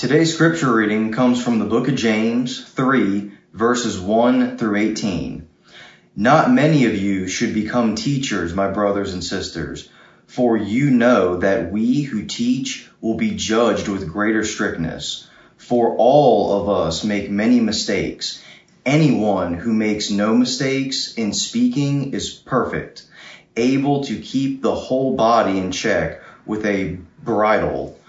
Today's scripture reading comes from the book of James 3 verses 1 through 18. Not many of you should become teachers, my brothers and sisters, for you know that we who teach will be judged with greater strictness. For all of us make many mistakes. Anyone who makes no mistakes in speaking is perfect, able to keep the whole body in check with a bridle.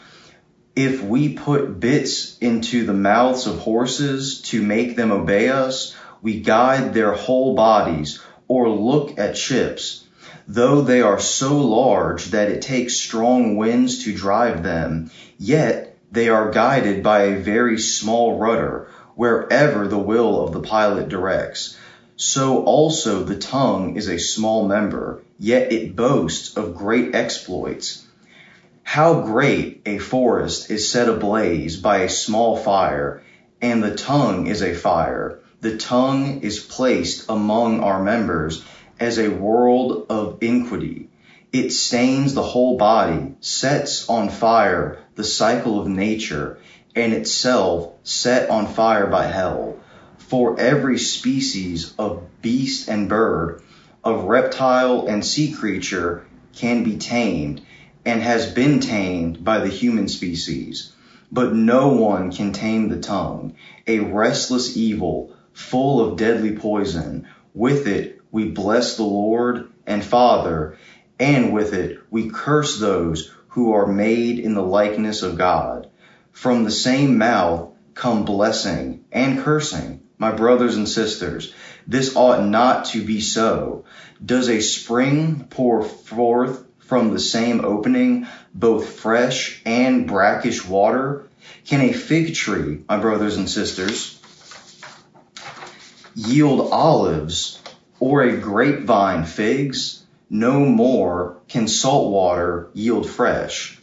If we put bits into the mouths of horses to make them obey us, we guide their whole bodies, or look at ships. Though they are so large that it takes strong winds to drive them, yet they are guided by a very small rudder, wherever the will of the pilot directs. So also the tongue is a small member, yet it boasts of great exploits. How great a forest is set ablaze by a small fire, and the tongue is a fire the tongue is placed among our members as a world of iniquity. It stains the whole body, sets on fire the cycle of nature, and itself set on fire by hell. For every species of beast and bird, of reptile and sea creature can be tamed, and has been tamed by the human species. But no one can tame the tongue, a restless evil, full of deadly poison. With it we bless the Lord and Father, and with it we curse those who are made in the likeness of God. From the same mouth come blessing and cursing. My brothers and sisters, this ought not to be so. Does a spring pour forth from the same opening both fresh and brackish water? Can a fig tree, my brothers and sisters, yield olives or a grapevine figs, no more can salt water yield fresh.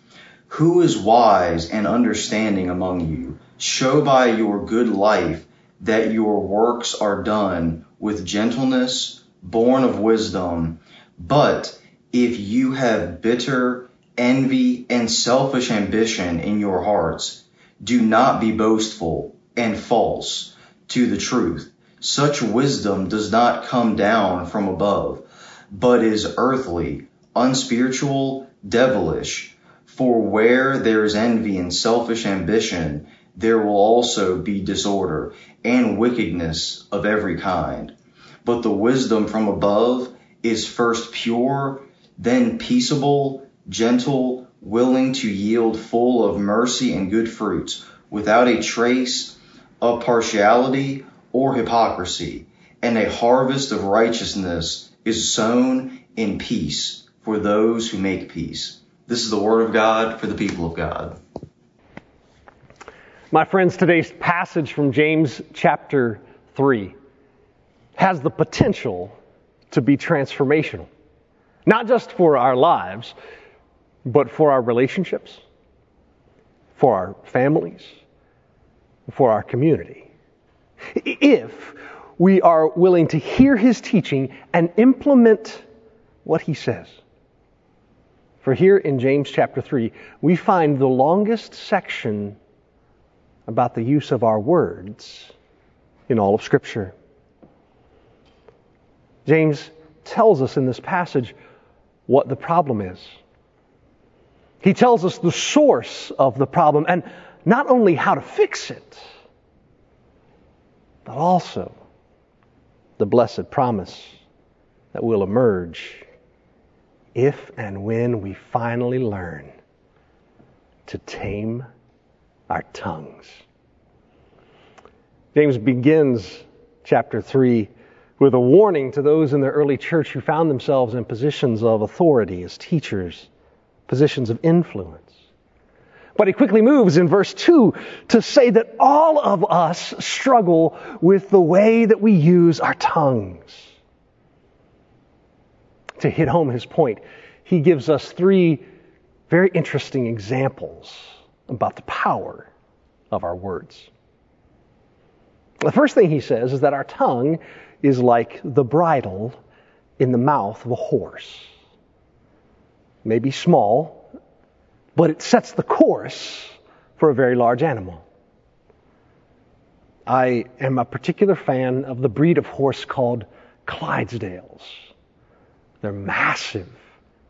Who is wise and understanding among you? Show by your good life that your works are done with gentleness, born of wisdom. But if you have bitter envy and selfish ambition in your hearts, do not be boastful and false to the truth. Such wisdom does not come down from above, but is earthly, unspiritual, devilish. For where there is envy and selfish ambition, there will also be disorder and wickedness of every kind. But the wisdom from above is first pure, then peaceable, gentle, willing to yield full of mercy and good fruits, without a trace of partiality or hypocrisy, and a harvest of righteousness is sown in peace for those who make peace. This is the word of God for the people of God. My friends, today's passage from James chapter 3 has the potential to be transformational. Not just for our lives, but for our relationships, for our families, for our community. If we are willing to hear his teaching and implement what he says. For here in James chapter 3, we find the longest section about the use of our words in all of Scripture. James tells us in this passage what the problem is. He tells us the source of the problem and not only how to fix it but also the blessed promise that will emerge if and when we finally learn to tame our tongues. James begins chapter 3 with a warning to those in the early church who found themselves in positions of authority as teachers, positions of influence. But he quickly moves in verse 2 to say that all of us struggle with the way that we use our tongues. To hit home his point, he gives us three very interesting examples about the power of our words. The first thing he says is that our tongue is like the bridle in the mouth of a horse. Maybe small, but it sets the course for a very large animal. I am a particular fan of the breed of horse called Clydesdales. They're massive,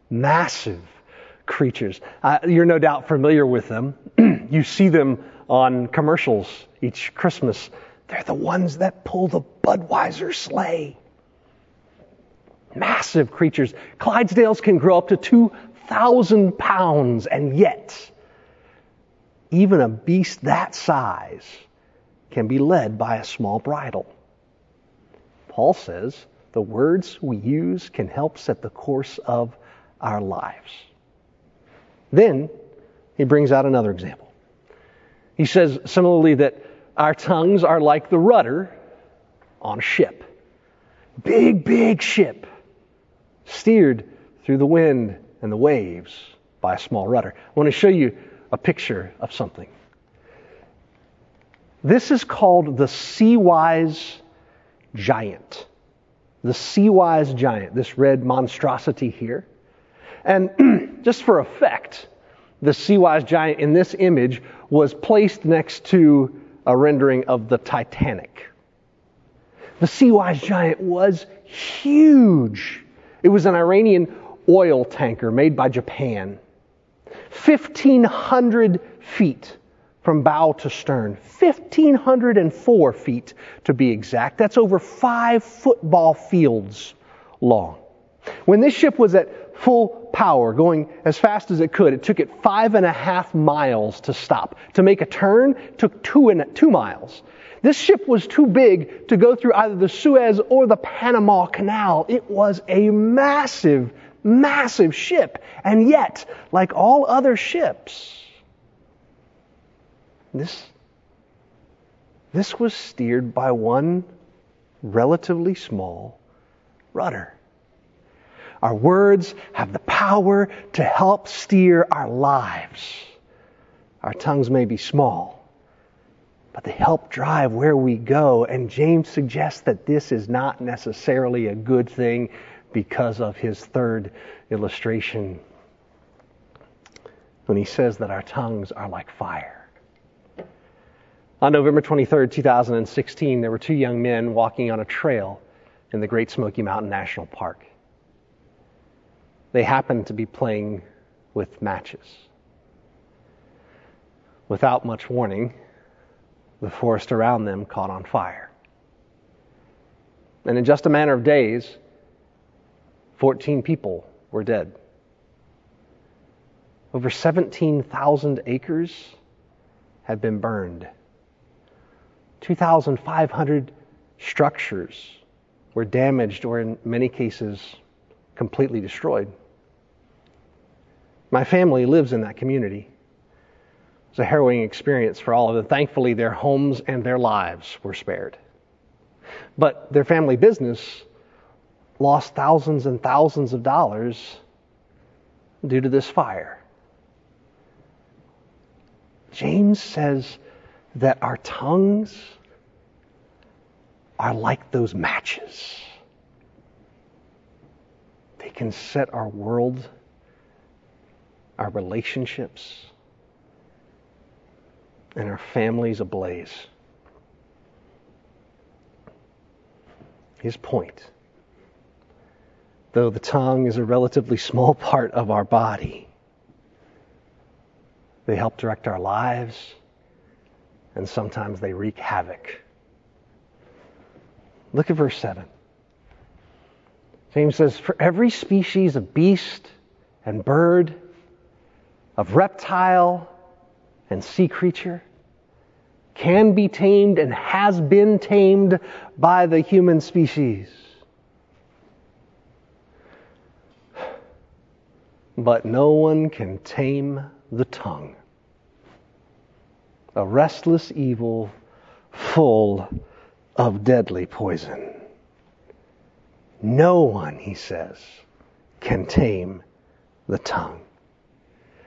massive creatures. Uh, you're no doubt familiar with them. you see them on commercials each Christmas. They're the ones that pull the Budweiser sleigh. Massive creatures. Clydesdales can grow up to 2,000 pounds, and yet, even a beast that size can be led by a small bridle. Paul says the words we use can help set the course of our lives. Then he brings out another example. He says similarly that our tongues are like the rudder on a ship. Big, big ship steered through the wind and the waves by a small rudder. I want to show you a picture of something. This is called the Seawise giant. The Seawise giant, this red monstrosity here. And just for effect, the Seawise giant in this image was placed next to a rendering of the Titanic. The Seawise giant was huge. It was an Iranian oil tanker made by Japan. 1,500 feet from bow to stern. 1,504 feet to be exact. That's over five football fields long. When this ship was at full power, going as fast as it could, it took it five and a half miles to stop. To make a turn took two, and, two miles. This ship was too big to go through either the Suez or the Panama Canal. It was a massive, massive ship. And yet, like all other ships, this, this was steered by one relatively small rudder. Our words have the power to help steer our lives. Our tongues may be small, but they help drive where we go. And James suggests that this is not necessarily a good thing because of his third illustration when he says that our tongues are like fire. On November 23, 2016, there were two young men walking on a trail in the Great Smoky Mountain National Park. They happened to be playing with matches. Without much warning, the forest around them caught on fire. And in just a matter of days, 14 people were dead. Over 17,000 acres had been burned. 2,500 structures were damaged or, in many cases, completely destroyed. My family lives in that community. It's a harrowing experience for all of them. Thankfully, their homes and their lives were spared. But their family business lost thousands and thousands of dollars due to this fire. James says that our tongues are like those matches. They can set our world, our relationships, and our families ablaze. His point though the tongue is a relatively small part of our body, they help direct our lives and sometimes they wreak havoc. Look at verse 7. James says, For every species of beast and bird, of reptile and sea creature, can be tamed and has been tamed by the human species. But no one can tame the tongue a restless evil full of deadly poison. No one, he says, can tame the tongue.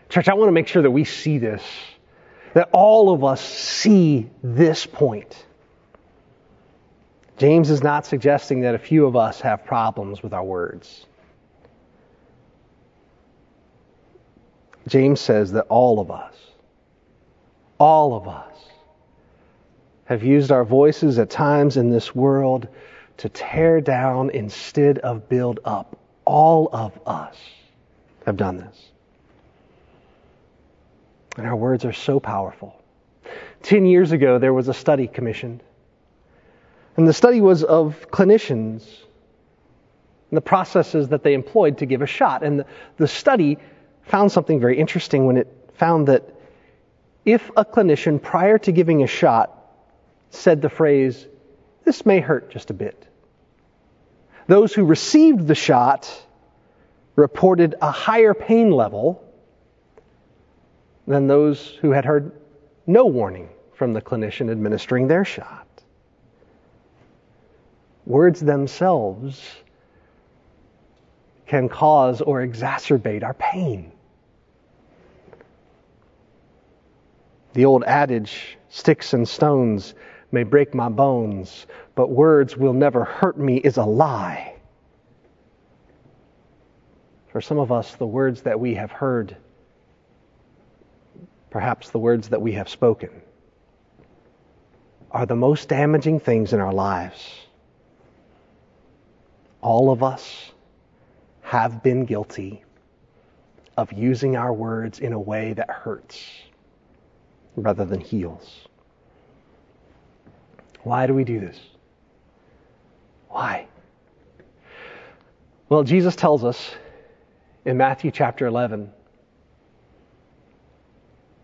Church, I want to make sure that we see this, that all of us see this point. James is not suggesting that a few of us have problems with our words. James says that all of us all of us have used our voices at times in this world to tear down instead of build up. All of us have done this. And our words are so powerful. Ten years ago, there was a study commissioned. And the study was of clinicians and the processes that they employed to give a shot. And the, the study found something very interesting when it found that if a clinician, prior to giving a shot, said the phrase, This may hurt just a bit, those who received the shot reported a higher pain level than those who had heard no warning from the clinician administering their shot. Words themselves can cause or exacerbate our pain. The old adage, sticks and stones may break my bones, but words will never hurt me, is a lie. For some of us, the words that we have heard, perhaps the words that we have spoken, are the most damaging things in our lives. All of us have been guilty of using our words in a way that hurts rather than heals. Why do we do this? Why? Well, Jesus tells us in Matthew chapter 11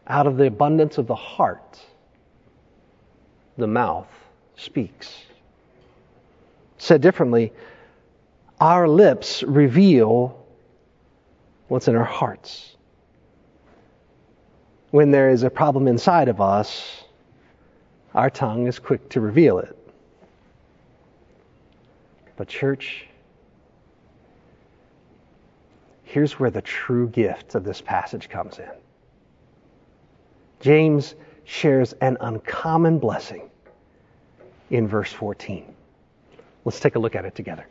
out of the abundance of the heart, the mouth speaks. Said differently, our lips reveal what's in our hearts. When there is a problem inside of us, our tongue is quick to reveal it. But, church, here's where the true gift of this passage comes in. James shares an uncommon blessing in verse 14. Let's take a look at it together.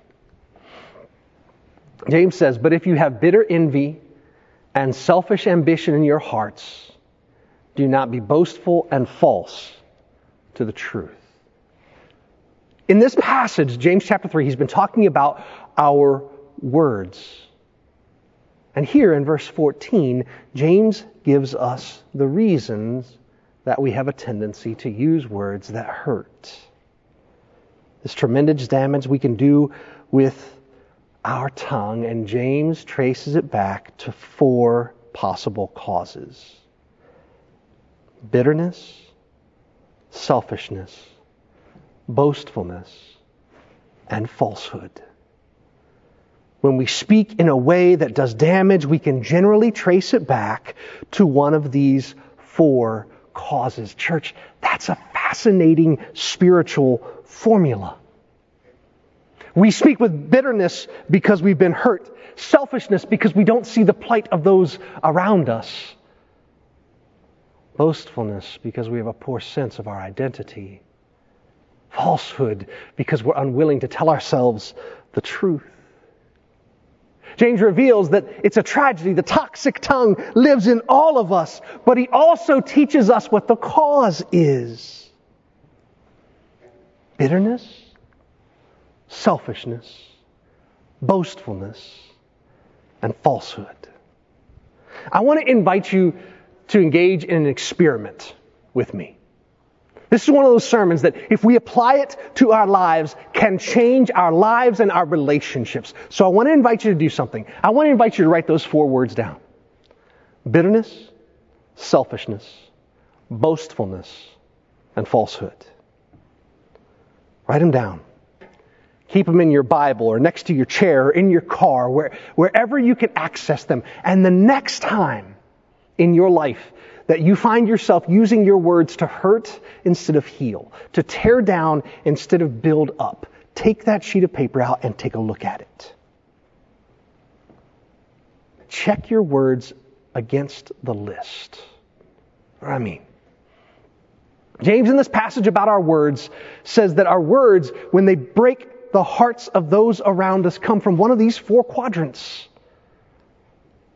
James says, But if you have bitter envy and selfish ambition in your hearts, do not be boastful and false to the truth. In this passage, James chapter 3, he's been talking about our words. And here in verse 14, James gives us the reasons that we have a tendency to use words that hurt. This tremendous damage we can do with our tongue, and James traces it back to four possible causes bitterness, selfishness, boastfulness, and falsehood. When we speak in a way that does damage, we can generally trace it back to one of these four causes. Church, that's a fascinating spiritual formula. We speak with bitterness because we've been hurt, selfishness because we don't see the plight of those around us, boastfulness because we have a poor sense of our identity, falsehood because we're unwilling to tell ourselves the truth. James reveals that it's a tragedy. The toxic tongue lives in all of us, but he also teaches us what the cause is bitterness selfishness, boastfulness, and falsehood. I want to invite you to engage in an experiment with me. This is one of those sermons that, if we apply it to our lives, can change our lives and our relationships. So I want to invite you to do something. I want to invite you to write those four words down bitterness, selfishness, boastfulness, and falsehood. Write them down. Keep them in your Bible or next to your chair or in your car, where, wherever you can access them. And the next time in your life that you find yourself using your words to hurt instead of heal, to tear down instead of build up, take that sheet of paper out and take a look at it. Check your words against the list. What I mean? James, in this passage about our words, says that our words, when they break the hearts of those around us come from one of these four quadrants.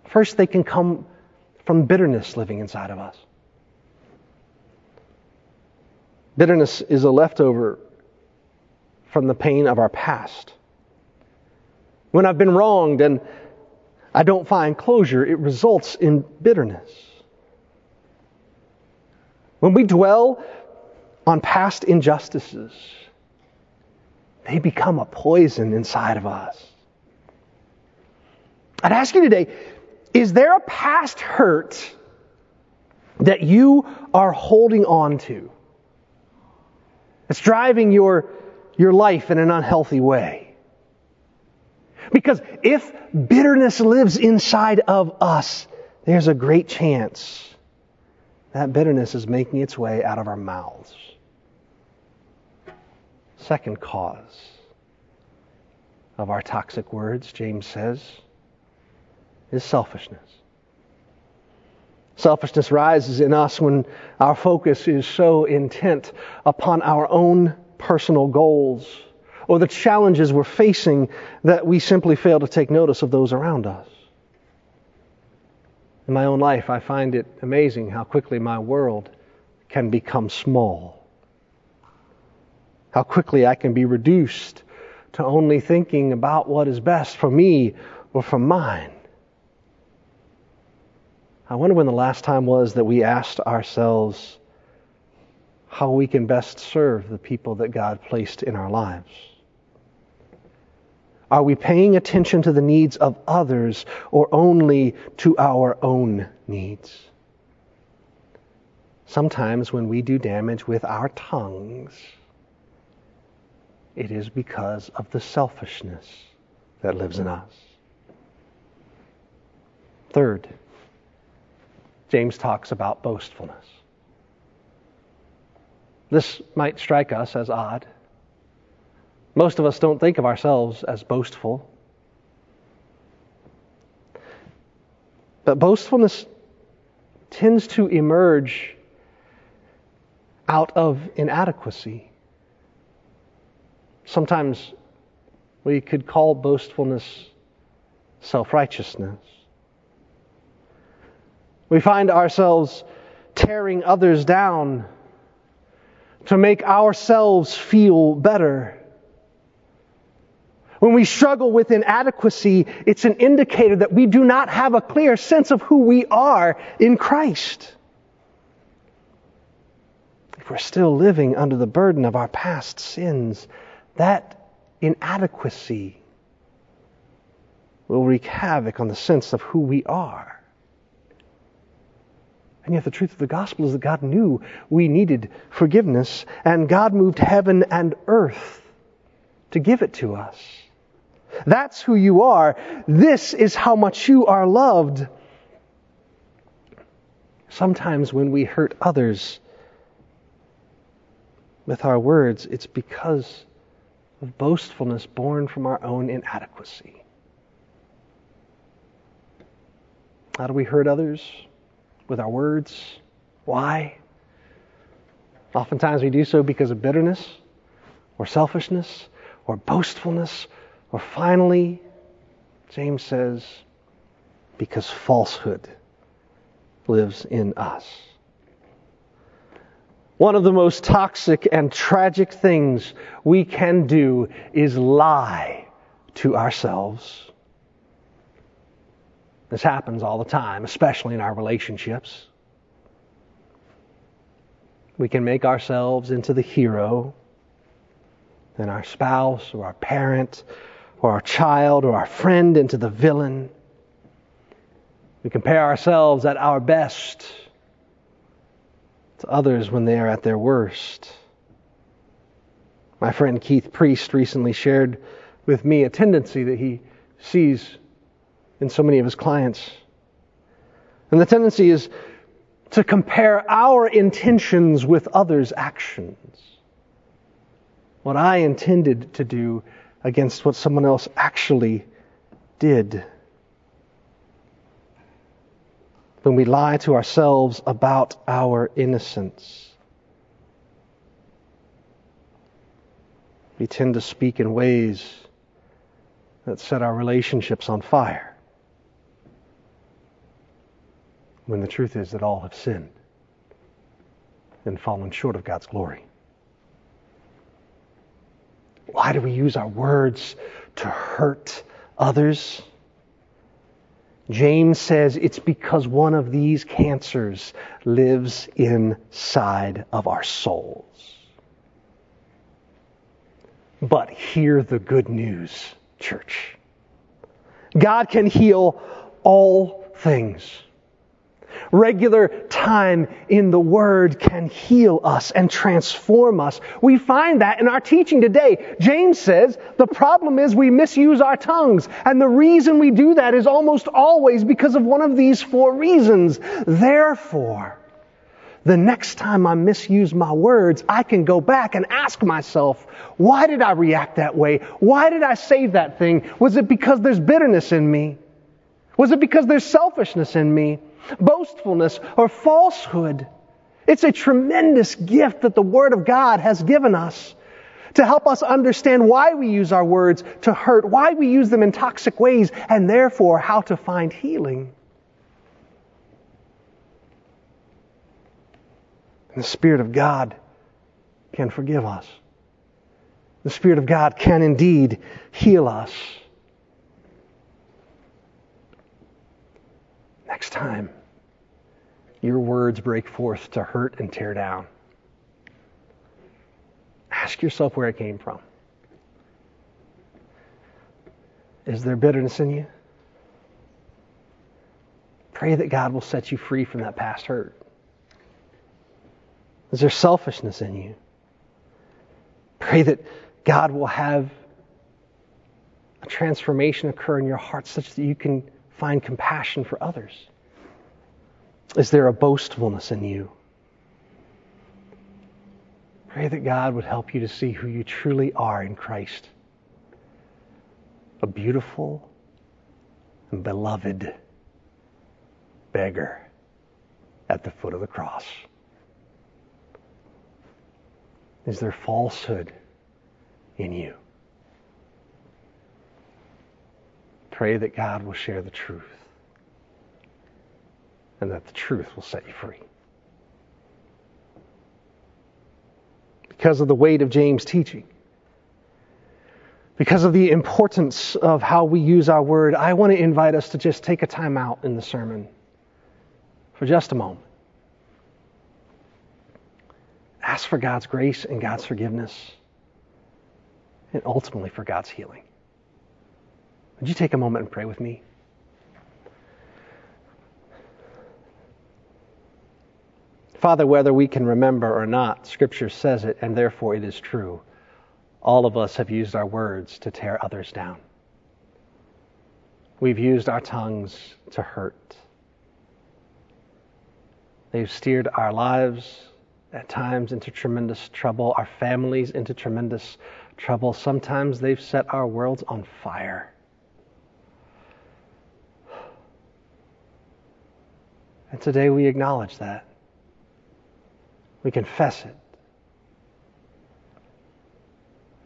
First, they can come from bitterness living inside of us. Bitterness is a leftover from the pain of our past. When I've been wronged and I don't find closure, it results in bitterness. When we dwell on past injustices, they become a poison inside of us. I'd ask you today is there a past hurt that you are holding on to? It's driving your, your life in an unhealthy way. Because if bitterness lives inside of us, there's a great chance that bitterness is making its way out of our mouths. Second cause of our toxic words, James says, is selfishness. Selfishness rises in us when our focus is so intent upon our own personal goals or the challenges we're facing that we simply fail to take notice of those around us. In my own life, I find it amazing how quickly my world can become small. How quickly I can be reduced to only thinking about what is best for me or for mine. I wonder when the last time was that we asked ourselves how we can best serve the people that God placed in our lives. Are we paying attention to the needs of others or only to our own needs? Sometimes when we do damage with our tongues, it is because of the selfishness that lives in us. Third, James talks about boastfulness. This might strike us as odd. Most of us don't think of ourselves as boastful. But boastfulness tends to emerge out of inadequacy. Sometimes we could call boastfulness self righteousness. We find ourselves tearing others down to make ourselves feel better. When we struggle with inadequacy, it's an indicator that we do not have a clear sense of who we are in Christ. If we're still living under the burden of our past sins, that inadequacy will wreak havoc on the sense of who we are. And yet, the truth of the gospel is that God knew we needed forgiveness, and God moved heaven and earth to give it to us. That's who you are. This is how much you are loved. Sometimes when we hurt others with our words, it's because of boastfulness born from our own inadequacy. How do we hurt others? With our words. Why? Oftentimes we do so because of bitterness or selfishness or boastfulness or finally, James says, because falsehood lives in us. One of the most toxic and tragic things we can do is lie to ourselves. This happens all the time, especially in our relationships. We can make ourselves into the hero, and our spouse or our parent or our child or our friend into the villain. We compare ourselves at our best to others when they are at their worst. My friend Keith Priest recently shared with me a tendency that he sees in so many of his clients. And the tendency is to compare our intentions with others' actions. What I intended to do against what someone else actually did. When we lie to ourselves about our innocence, we tend to speak in ways that set our relationships on fire. When the truth is that all have sinned and fallen short of God's glory. Why do we use our words to hurt others? James says it's because one of these cancers lives inside of our souls. But hear the good news, church. God can heal all things. Regular time in the Word can heal us and transform us. We find that in our teaching today. James says the problem is we misuse our tongues. And the reason we do that is almost always because of one of these four reasons. Therefore, the next time I misuse my words, I can go back and ask myself, why did I react that way? Why did I say that thing? Was it because there's bitterness in me? Was it because there's selfishness in me? Boastfulness or falsehood? It's a tremendous gift that the Word of God has given us to help us understand why we use our words to hurt, why we use them in toxic ways, and therefore how to find healing. And the Spirit of God can forgive us. The Spirit of God can indeed heal us. Next time, your words break forth to hurt and tear down. Ask yourself where it came from. Is there bitterness in you? Pray that God will set you free from that past hurt. Is there selfishness in you? Pray that God will have a transformation occur in your heart such that you can find compassion for others. Is there a boastfulness in you? Pray that God would help you to see who you truly are in Christ a beautiful and beloved beggar at the foot of the cross. Is there falsehood in you? Pray that God will share the truth and that the truth will set you free. Because of the weight of James' teaching, because of the importance of how we use our word, I want to invite us to just take a time out in the sermon for just a moment. Ask for God's grace and God's forgiveness, and ultimately for God's healing. Would you take a moment and pray with me? Father, whether we can remember or not, Scripture says it, and therefore it is true. All of us have used our words to tear others down. We've used our tongues to hurt. They've steered our lives at times into tremendous trouble, our families into tremendous trouble. Sometimes they've set our worlds on fire. And today we acknowledge that. We confess it.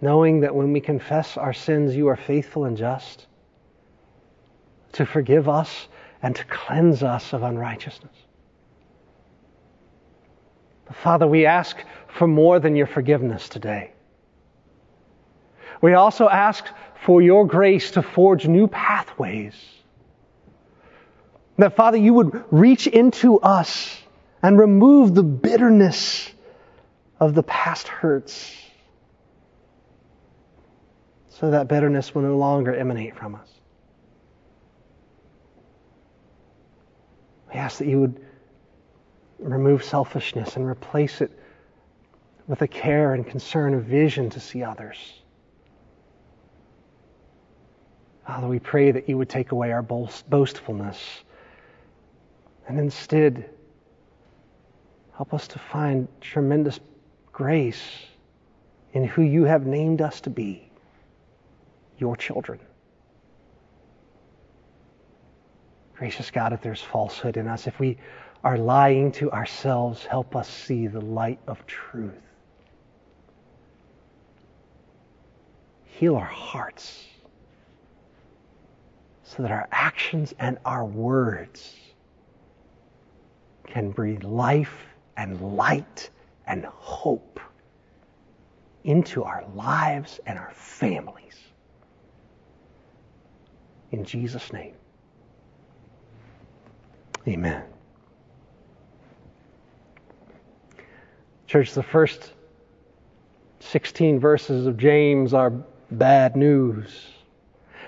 Knowing that when we confess our sins, you are faithful and just to forgive us and to cleanse us of unrighteousness. Father, we ask for more than your forgiveness today. We also ask for your grace to forge new pathways. That, Father, you would reach into us and remove the bitterness of the past hurts so that bitterness will no longer emanate from us. We ask that you would remove selfishness and replace it with a care and concern, a vision to see others. Father, we pray that you would take away our boastfulness and instead Help us to find tremendous grace in who you have named us to be, your children. Gracious God, if there's falsehood in us, if we are lying to ourselves, help us see the light of truth. Heal our hearts so that our actions and our words can breathe life and light and hope into our lives and our families. In Jesus' name. Amen. Church, the first 16 verses of James are bad news,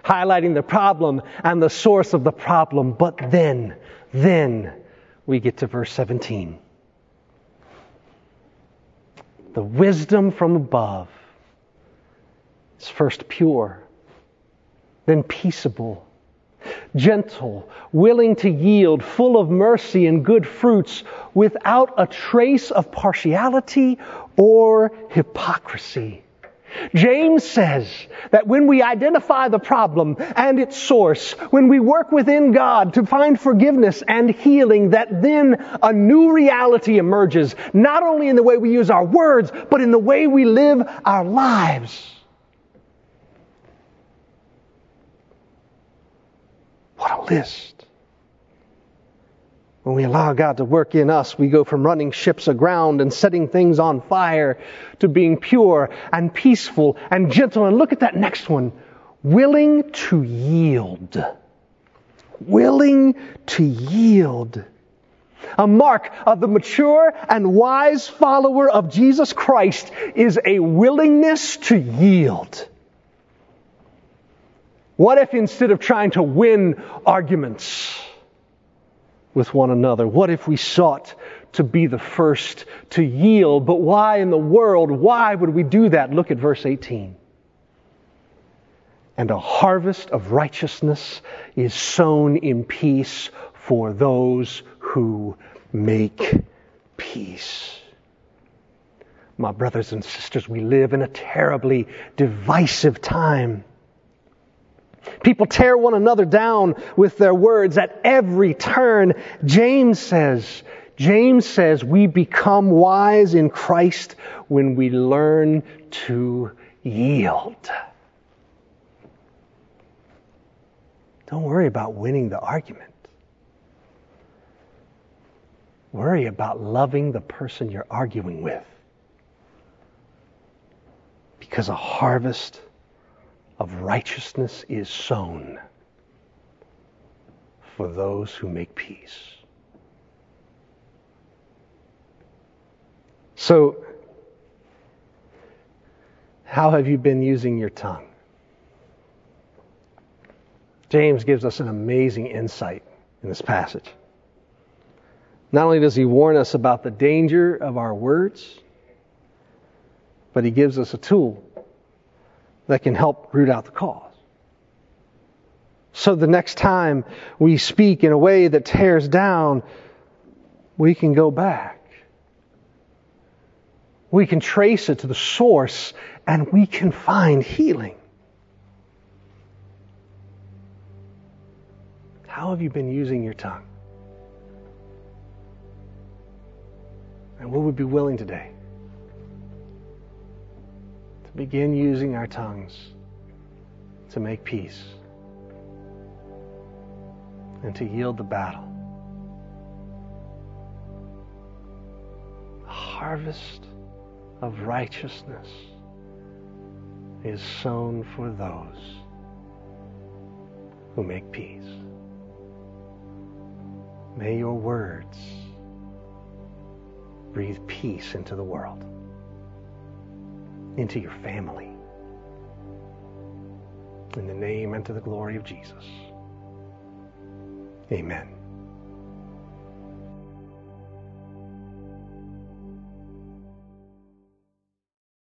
highlighting the problem and the source of the problem. But then, then we get to verse 17. The wisdom from above is first pure, then peaceable, gentle, willing to yield, full of mercy and good fruits, without a trace of partiality or hypocrisy. James says that when we identify the problem and its source, when we work within God to find forgiveness and healing, that then a new reality emerges, not only in the way we use our words, but in the way we live our lives. What a list. When we allow God to work in us, we go from running ships aground and setting things on fire to being pure and peaceful and gentle. And look at that next one. Willing to yield. Willing to yield. A mark of the mature and wise follower of Jesus Christ is a willingness to yield. What if instead of trying to win arguments, with one another? What if we sought to be the first to yield? But why in the world? Why would we do that? Look at verse 18. And a harvest of righteousness is sown in peace for those who make peace. My brothers and sisters, we live in a terribly divisive time. People tear one another down with their words at every turn. James says, James says we become wise in Christ when we learn to yield. Don't worry about winning the argument. Worry about loving the person you're arguing with. Because a harvest of righteousness is sown for those who make peace. So, how have you been using your tongue? James gives us an amazing insight in this passage. Not only does he warn us about the danger of our words, but he gives us a tool that can help root out the cause. So the next time we speak in a way that tears down, we can go back. We can trace it to the source and we can find healing. How have you been using your tongue? And what would be willing today begin using our tongues to make peace and to yield the battle. A harvest of righteousness is sown for those who make peace. May your words breathe peace into the world into your family. In the name and to the glory of Jesus. Amen.